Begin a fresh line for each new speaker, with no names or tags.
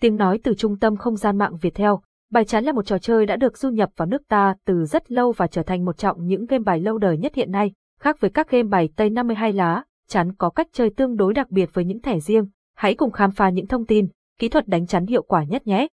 Tiếng nói từ trung tâm không gian mạng Việt theo. Bài chán là một trò chơi đã được du nhập vào nước ta từ rất lâu và trở thành một trong những game bài lâu đời nhất hiện nay. Khác với các game bài Tây 52 lá, chán có cách chơi tương đối đặc biệt với những thẻ riêng. Hãy cùng khám phá những thông tin, kỹ thuật đánh chắn hiệu quả nhất nhé.